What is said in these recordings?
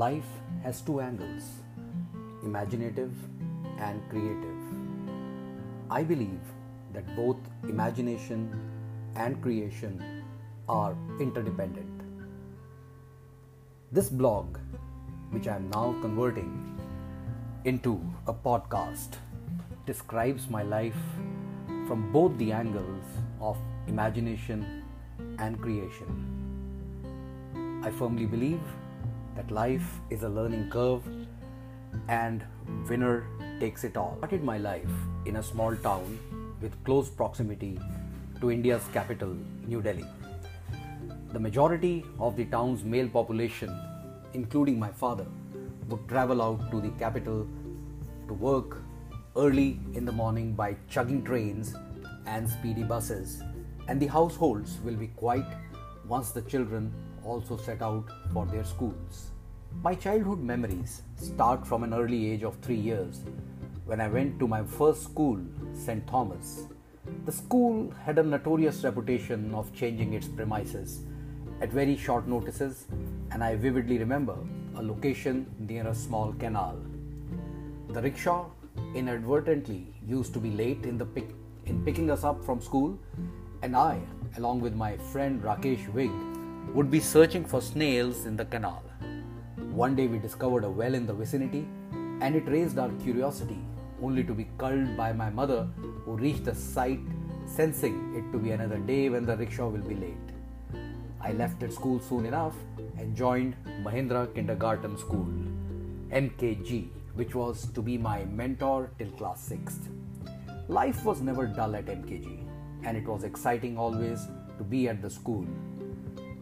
Life has two angles imaginative and creative. I believe that both imagination and creation are interdependent. This blog, which I am now converting into a podcast, describes my life from both the angles of imagination and creation. I firmly believe that life is a learning curve and winner takes it all. I started my life in a small town with close proximity to India's capital, New Delhi. The majority of the town's male population, including my father, would travel out to the capital to work early in the morning by chugging trains and speedy buses, and the households will be quiet once the children also set out for their schools. My childhood memories start from an early age of three years when I went to my first school, St. Thomas. The school had a notorious reputation of changing its premises at very short notices, and I vividly remember a location near a small canal. The rickshaw inadvertently used to be late in, the pick, in picking us up from school, and I, along with my friend Rakesh Vig, would be searching for snails in the canal. One day we discovered a well in the vicinity and it raised our curiosity, only to be culled by my mother, who reached the site sensing it to be another day when the rickshaw will be late. I left at school soon enough and joined Mahindra Kindergarten School, MKG, which was to be my mentor till class 6th. Life was never dull at MKG, and it was exciting always to be at the school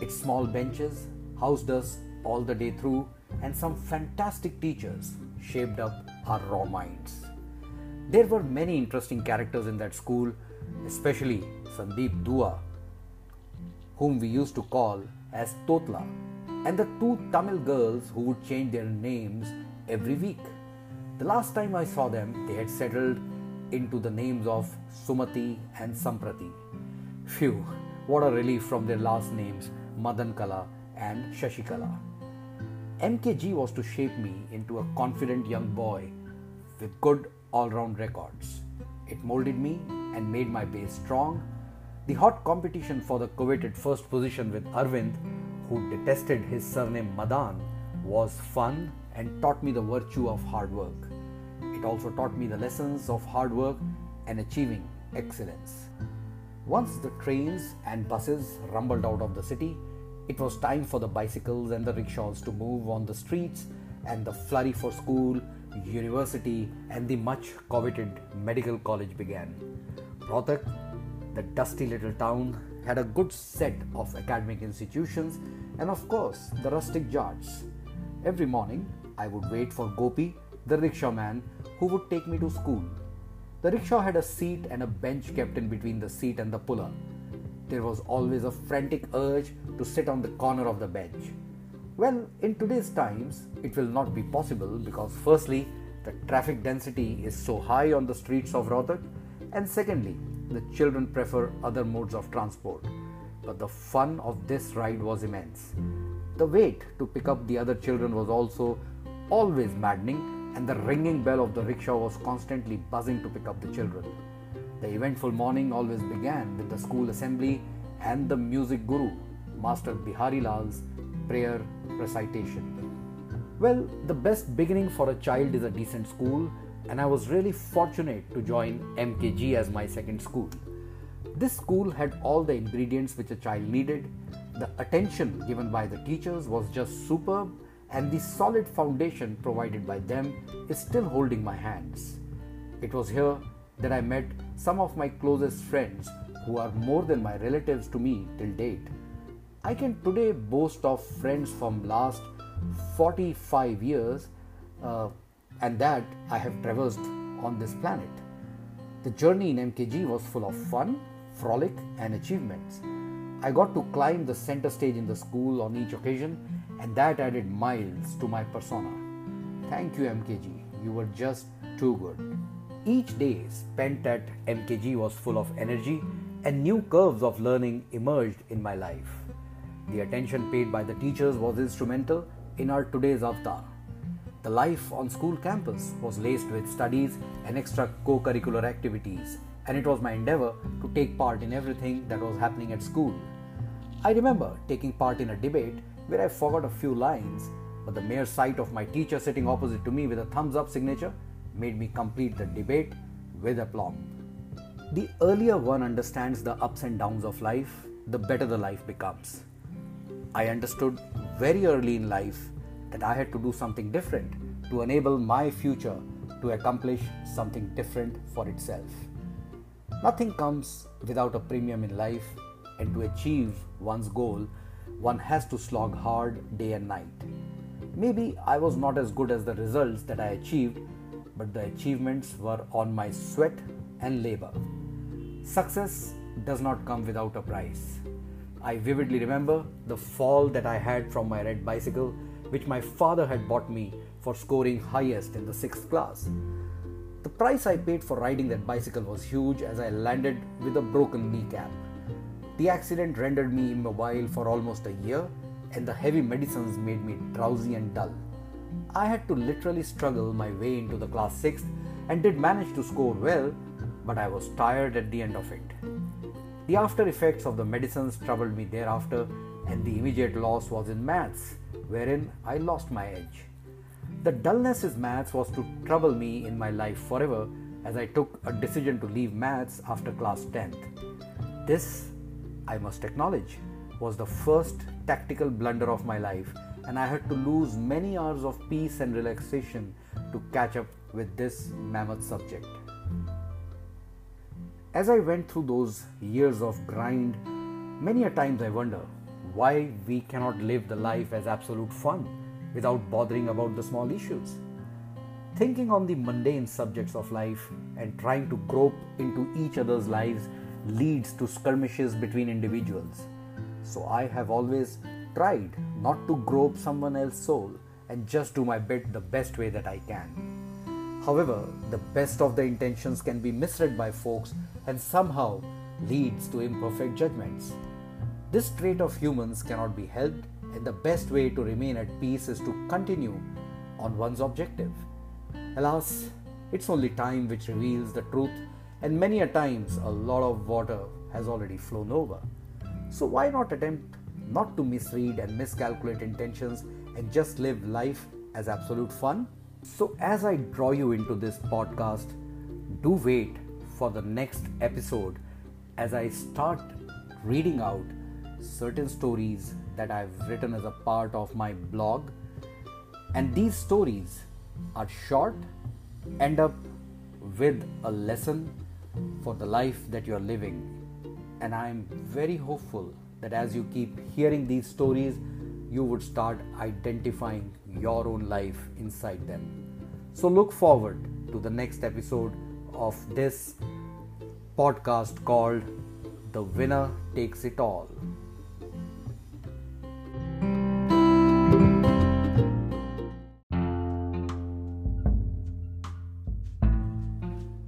its small benches housed us all the day through, and some fantastic teachers shaped up our raw minds. There were many interesting characters in that school, especially Sandeep Dua, whom we used to call as Totla, and the two Tamil girls who would change their names every week. The last time I saw them, they had settled into the names of Sumati and Samprati. Phew, what a relief from their last names Madan Kala, and Shashikala. MKG was to shape me into a confident young boy with good all round records. It molded me and made my base strong. The hot competition for the coveted first position with Arvind, who detested his surname Madan, was fun and taught me the virtue of hard work. It also taught me the lessons of hard work and achieving excellence. Once the trains and buses rumbled out of the city, it was time for the bicycles and the rickshaws to move on the streets, and the flurry for school, university, and the much coveted medical college began. Rohtak, the dusty little town, had a good set of academic institutions and, of course, the rustic Jats. Every morning, I would wait for Gopi, the rickshaw man, who would take me to school. The rickshaw had a seat and a bench kept in between the seat and the puller there was always a frantic urge to sit on the corner of the bench. Well, in today's times, it will not be possible because, firstly, the traffic density is so high on the streets of Rohtak, and secondly, the children prefer other modes of transport. But the fun of this ride was immense. The wait to pick up the other children was also always maddening, and the ringing bell of the rickshaw was constantly buzzing to pick up the children. The eventful morning always began with the school assembly and the music guru, Master Bihari Lal's prayer recitation. Well, the best beginning for a child is a decent school, and I was really fortunate to join MKG as my second school. This school had all the ingredients which a child needed. The attention given by the teachers was just superb, and the solid foundation provided by them is still holding my hands. It was here that I met some of my closest friends who are more than my relatives to me till date. I can today boast of friends from last 45 years uh, and that I have traversed on this planet. The journey in MKG was full of fun, frolic, and achievements. I got to climb the center stage in the school on each occasion, and that added miles to my persona. Thank you, MKG. You were just too good. Each day spent at MKG was full of energy, and new curves of learning emerged in my life. The attention paid by the teachers was instrumental in our today's avatar. The life on school campus was laced with studies and extra co curricular activities, and it was my endeavor to take part in everything that was happening at school. I remember taking part in a debate where I forgot a few lines, but the mere sight of my teacher sitting opposite to me with a thumbs up signature made me complete the debate with aplomb. The earlier one understands the ups and downs of life, the better the life becomes. I understood very early in life that I had to do something different to enable my future to accomplish something different for itself. Nothing comes without a premium in life, and to achieve one's goal, one has to slog hard day and night. Maybe I was not as good as the results that I achieved, but the achievements were on my sweat and labor. Success does not come without a price. I vividly remember the fall that I had from my red bicycle, which my father had bought me for scoring highest in the sixth class. The price I paid for riding that bicycle was huge as I landed with a broken kneecap. The accident rendered me immobile for almost a year, and the heavy medicines made me drowsy and dull. I had to literally struggle my way into the class 6th and did manage to score well, but I was tired at the end of it. The after effects of the medicines troubled me thereafter, and the immediate loss was in maths, wherein I lost my edge. The dullness in maths was to trouble me in my life forever as I took a decision to leave maths after class 10th. This, I must acknowledge, was the first tactical blunder of my life, and I had to lose many hours of peace and relaxation to catch up with this mammoth subject. As I went through those years of grind, many a times I wonder why we cannot live the life as absolute fun without bothering about the small issues. Thinking on the mundane subjects of life and trying to grope into each other's lives leads to skirmishes between individuals. So I have always tried not to grope someone else's soul and just do my bit the best way that I can. However, the best of the intentions can be misread by folks and somehow leads to imperfect judgments. This trait of humans cannot be helped, and the best way to remain at peace is to continue on one's objective. Alas, it's only time which reveals the truth, and many a times a lot of water has already flown over. So, why not attempt not to misread and miscalculate intentions and just live life as absolute fun? So, as I draw you into this podcast, do wait for the next episode as I start reading out certain stories that I've written as a part of my blog. And these stories are short, end up with a lesson for the life that you're living. And I'm very hopeful that as you keep hearing these stories, you would start identifying your own life inside them. So look forward to the next episode of this podcast called The Winner Takes It All.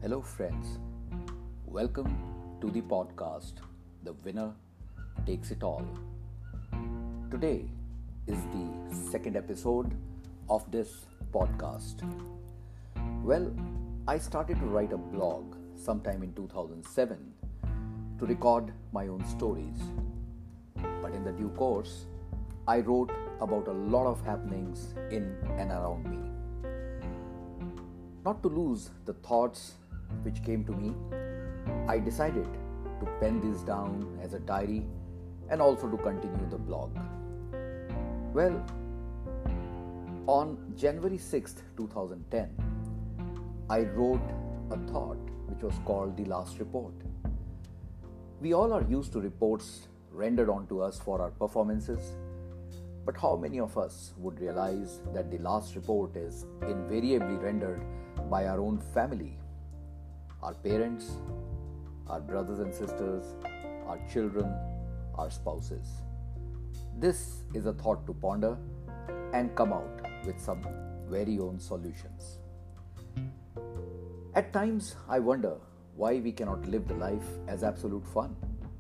Hello, friends. Welcome to the podcast The Winner Takes It All. Today is the second episode of this podcast. Well, I started to write a blog sometime in 2007 to record my own stories. But in the due course, I wrote about a lot of happenings in and around me. Not to lose the thoughts which came to me, I decided to pen these down as a diary and also to continue the blog. Well, on January 6th, 2010, I wrote a thought which was called the last report. We all are used to reports rendered onto us for our performances, but how many of us would realize that the last report is invariably rendered by our own family, our parents, our brothers and sisters, our children, our spouses? This is a thought to ponder and come out with some very own solutions. At times, I wonder why we cannot live the life as absolute fun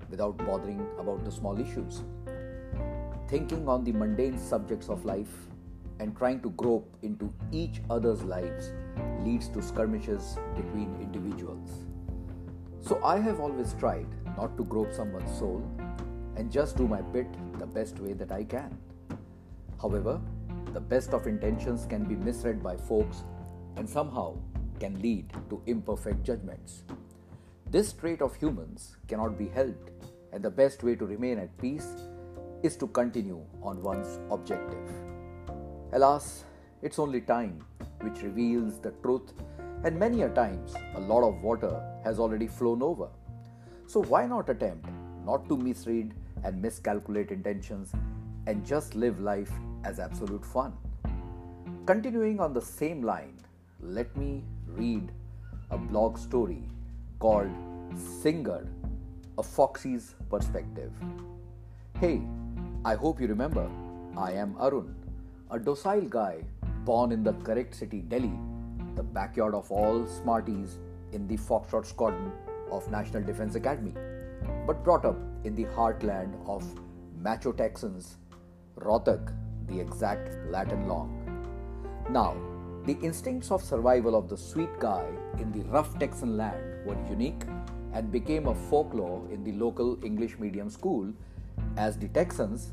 without bothering about the small issues. Thinking on the mundane subjects of life and trying to grope into each other's lives leads to skirmishes between individuals. So I have always tried not to grope someone's soul and just do my bit the best way that I can. However, the best of intentions can be misread by folks and somehow can lead to imperfect judgments. This trait of humans cannot be helped, and the best way to remain at peace is to continue on one's objective. Alas, it's only time which reveals the truth, and many a times a lot of water has already flown over. So, why not attempt not to misread and miscalculate intentions and just live life as absolute fun? Continuing on the same line, let me read a blog story called Singer, a Foxy's Perspective. Hey, I hope you remember, I am Arun, a docile guy born in the correct city, Delhi, the backyard of all smarties in the Foxtrot Squadron of National Defense Academy, but brought up in the heartland of macho Texans, Rohtak, the exact Latin long. Now, the instincts of survival of the sweet guy in the rough Texan land were unique and became a folklore in the local English medium school as the Texans,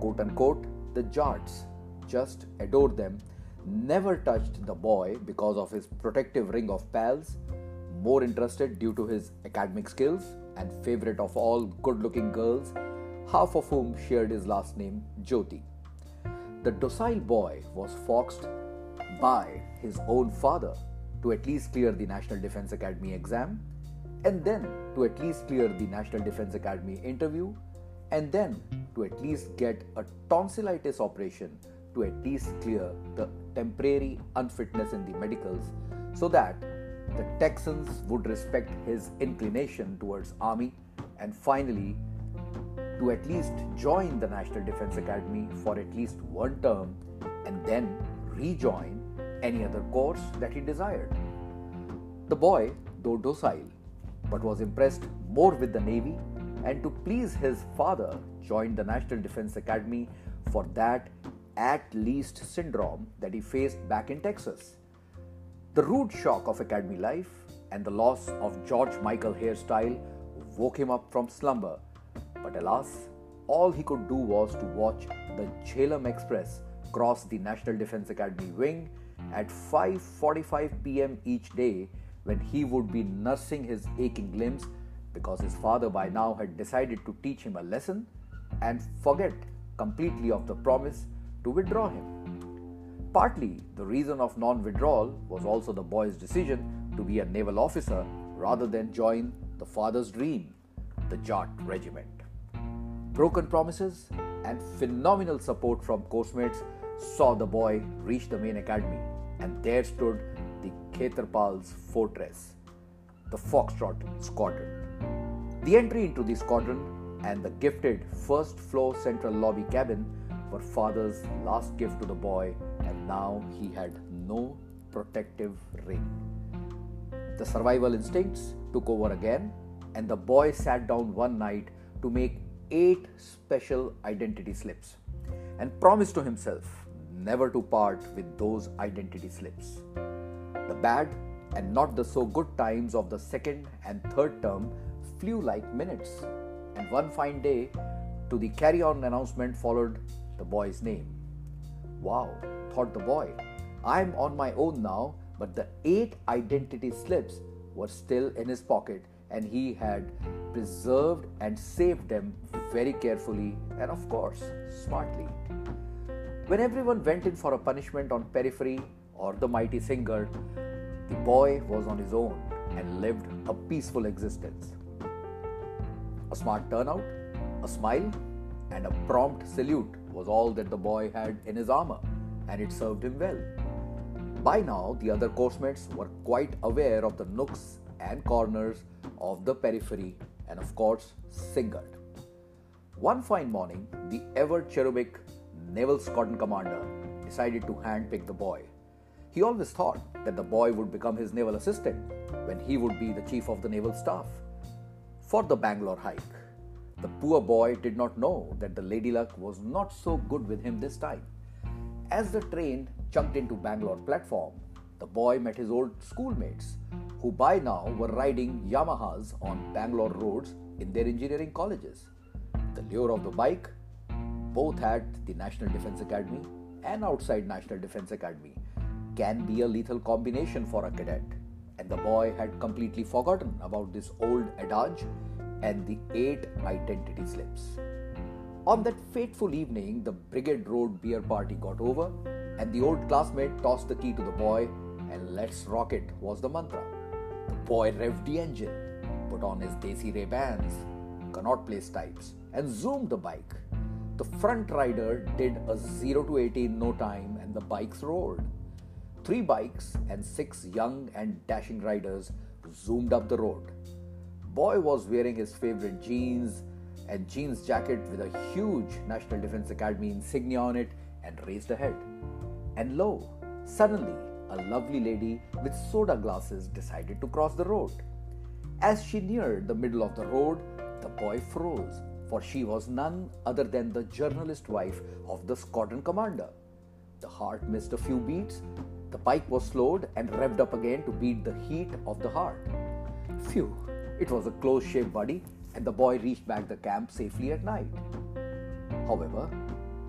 quote unquote, the Jats, just adored them, never touched the boy because of his protective ring of pals, more interested due to his academic skills, and favorite of all good looking girls, half of whom shared his last name, Jyoti. The docile boy was foxed by his own father to at least clear the National Defense Academy exam, and then to at least clear the National Defense Academy interview, and then to at least get a tonsillitis operation to at least clear the temporary unfitness in the medicals so that the Texans would respect his inclination towards army and finally to at least join the National Defense Academy for at least one term and then rejoin any other course that he desired. The boy, though docile, but was impressed more with the Navy and to please his father, joined the National Defense Academy for that at least syndrome that he faced back in Texas. The rude shock of academy life and the loss of George Michael hairstyle woke him up from slumber. But alas, all he could do was to watch the Jhelum Express cross the National Defense Academy wing at 5:45 p.m. each day when he would be nursing his aching limbs because his father by now had decided to teach him a lesson and forget completely of the promise to withdraw him. Partly, the reason of non withdrawal was also the boy's decision to be a naval officer rather than join the father's dream, the Jat regiment. Broken promises and phenomenal support from course-mates saw the boy reach the main academy and there stood the Khetarpal's fortress, the Foxtrot Squadron. The entry into the squadron and the gifted first floor central lobby cabin were father's last gift to the boy, and now he had no protective ring. The survival instincts took over again, and the boy sat down one night to make eight special identity slips and promised to himself never to part with those identity slips. The bad and not the so good times of the second and third term flew like minutes, and one fine day, to the carry on announcement followed the boy's name. Wow, thought the boy, I'm on my own now, but the eight identity slips were still in his pocket and he had preserved and saved them very carefully and, of course, smartly. When everyone went in for a punishment on periphery or the mighty singer, the boy was on his own and lived a peaceful existence. A smart turnout, a smile, and a prompt salute was all that the boy had in his armor, and it served him well. By now, the other coursemates were quite aware of the nooks and corners of the periphery and, of course, Singer. One fine morning, the ever cherubic naval squadron commander decided to handpick the boy. He always thought that the boy would become his naval assistant when he would be the chief of the naval staff. For the Bangalore hike, the poor boy did not know that the lady luck was not so good with him this time. As the train chunked into Bangalore platform, the boy met his old schoolmates, who by now were riding Yamahas on Bangalore roads in their engineering colleges. The lure of the bike, both at the National Defense Academy and outside National Defense Academy, can be a lethal combination for a cadet. And the boy had completely forgotten about this old adage and the eight identity slips. On that fateful evening, the Brigade Road beer party got over, and the old classmate tossed the key to the boy, and let's rock it was the mantra. The boy revved the engine, put on his Desi Ray Bans, Connaught Place types, and zoomed the bike. The front rider did a 0 to 80 in no time, and the bikes roared. Three bikes and six young and dashing riders zoomed up the road. Boy was wearing his favorite jeans and jeans jacket with a huge National Defense Academy insignia on it and raised ahead. And lo, suddenly a lovely lady with soda glasses decided to cross the road. As she neared the middle of the road, the boy froze, for she was none other than the journalist wife of the squadron commander. The heart missed a few beats, the bike was slowed and revved up again to beat the heat of the heart. Phew, it was a close shaped body and the boy reached back the camp safely at night. However,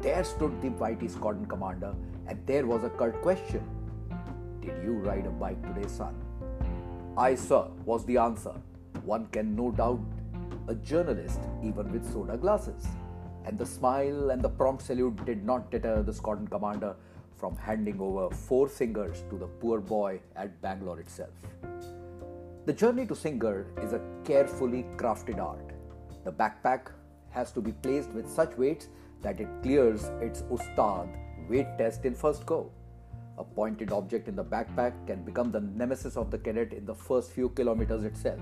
there stood the Whitey squadron commander, and there was a curt question Did you ride a bike today, son? I, sir, was the answer. One can no doubt a journalist even with soda glasses. And the smile and the prompt salute did not deter the squadron commander from handing over four singers to the poor boy at Bangalore itself. The journey to Singar is a carefully crafted art. The backpack has to be placed with such weights that it clears its ustad weight test in first go. A pointed object in the backpack can become the nemesis of the cadet in the first few kilometers itself.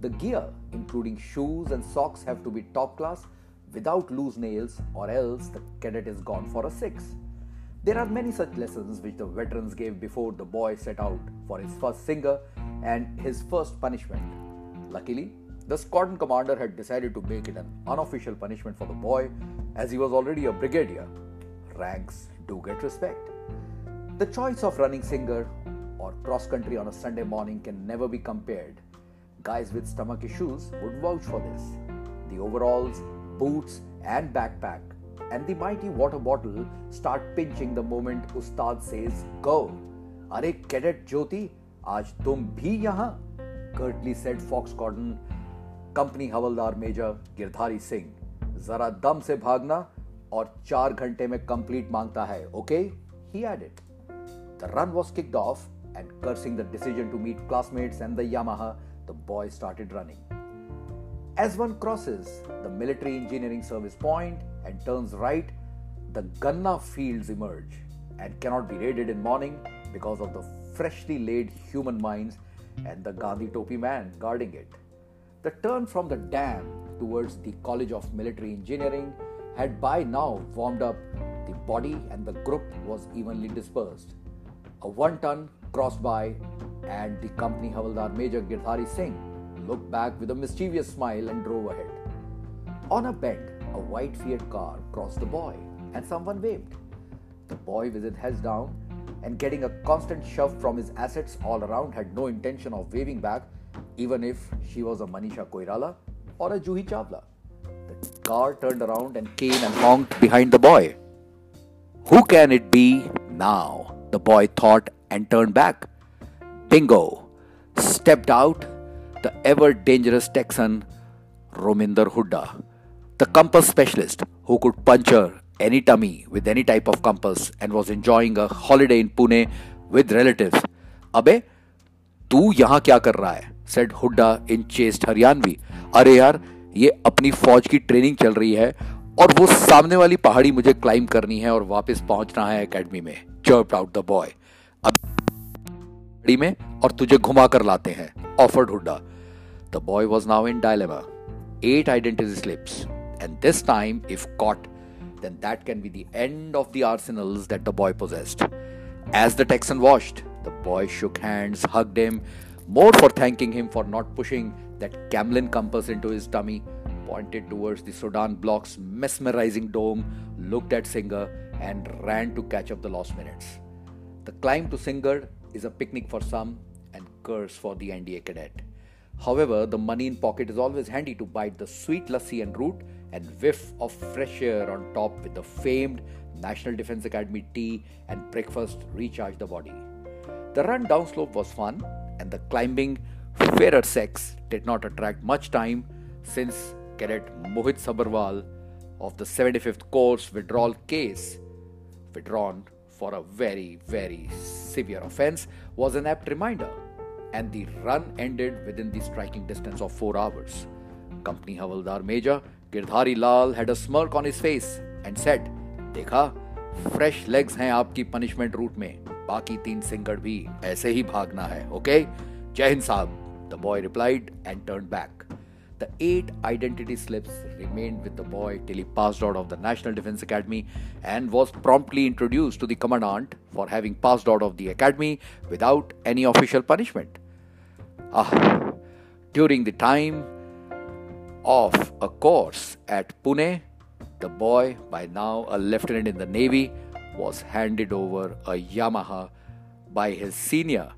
The gear, including shoes and socks, have to be top class without loose nails, or else the cadet is gone for a six. There are many such lessons which the veterans gave before the boy set out for his first singer and his first punishment. Luckily, the squadron commander had decided to make it an unofficial punishment for the boy as he was already a brigadier. Ranks do get respect. The choice of running singer or cross country on a Sunday morning can never be compared. Guys with stomach issues would vouch for this. The overalls, boots, and backpack and the mighty water bottle start pinching the moment Ustad says, Go. Are cadet Jyoti, आज तुम भी यहां Curtly said fox कॉर्डन company हवलदार major Girdhari Singh जरा दम से भागना और चार घंटे में कंप्लीट मांगता है okay he added the run was kicked off and cursing the decision to meet classmates and the Yamaha, the boy started running. As one crosses the military engineering service point and turns right, the Ganna fields emerge and cannot be raided in morning because of the freshly laid human minds and the Gandhi Topi man guarding it. The turn from the dam towards the College of Military Engineering had by now warmed up the body and the group was evenly dispersed. A one ton crossed by and the company Havaldar Major Girdhari Singh looked back with a mischievous smile and drove ahead. On a bend, a white Fiat car crossed the boy and someone waved. The boy with his head down and getting a constant shove from his assets all around had no intention of waving back, even if she was a Manisha Koirala or a Juhi Chawla. The car turned around and came and honked behind the boy. Who can it be now? The boy thought and turned back. Bingo! Stepped out the ever dangerous Texan Rominder Hooda, the compass specialist who could puncture any tummy with any type of compass and was enjoying a holiday in Pune with relatives. अबे, तू यहाँ क्या कर रहा है? Said Hooda in chaste Haryanvi अरे यार, ये अपनी फौज की ट्रेनिंग चल रही है और वो सामने वाली पहाड़ी मुझे क्लाइंब करनी है और वापस पहुँचना है एकेडमी में. चर्प आउट द बॉय अब पहाड़ी में और तुझे घुमा कर लाते हैं offered Hooda the boy was now in dilemma at identity slips and this time if caught then that can be the end of the arsenals that the boy possessed. As the Texan washed, the boy shook hands, hugged him, more for thanking him for not pushing that Camlin compass into his tummy, pointed towards the Sudan block's mesmerizing dome, looked at Singer, and ran to catch up the lost minutes. The climb to Singer is a picnic for some and curse for the NDA cadet. However, the money in pocket is always handy to bite the sweet lassi en route and whiff of fresh air on top with the famed National Defense Academy tea and breakfast recharge the body. The run downslope was fun and the climbing fairer sex did not attract much time since Cadet Mohit Sabharwal of the 75th Course withdrawal case, withdrawn for a very, very severe offense, was an apt reminder, and the run ended within the striking distance of 4 hours. Company Havaldar Major Girdhari Lal had a smirk on his face and said, देखा fresh legs हैं आपकी punishment root में बाकी तीन सिंगड़ भी ऐसे ही भागना है ओके जय हिंद साहब the boy replied and turn back The eight identity slips remained with the boy till he passed out of the National Defense Academy and was promptly introduced to the commandant for having passed out of the academy without any official punishment. Ah, during the time of a course at Pune, the boy, by now a lieutenant in the Navy, was handed over a Yamaha by his senior,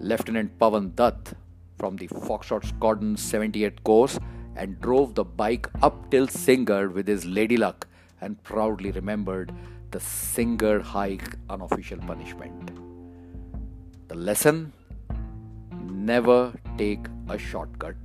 Lieutenant Pavan Dutt, from the Foxtrot Squadron 78 course and drove the bike up till Singer with his lady luck and proudly remembered the Singer hike unofficial punishment. The lesson? Never take a shortcut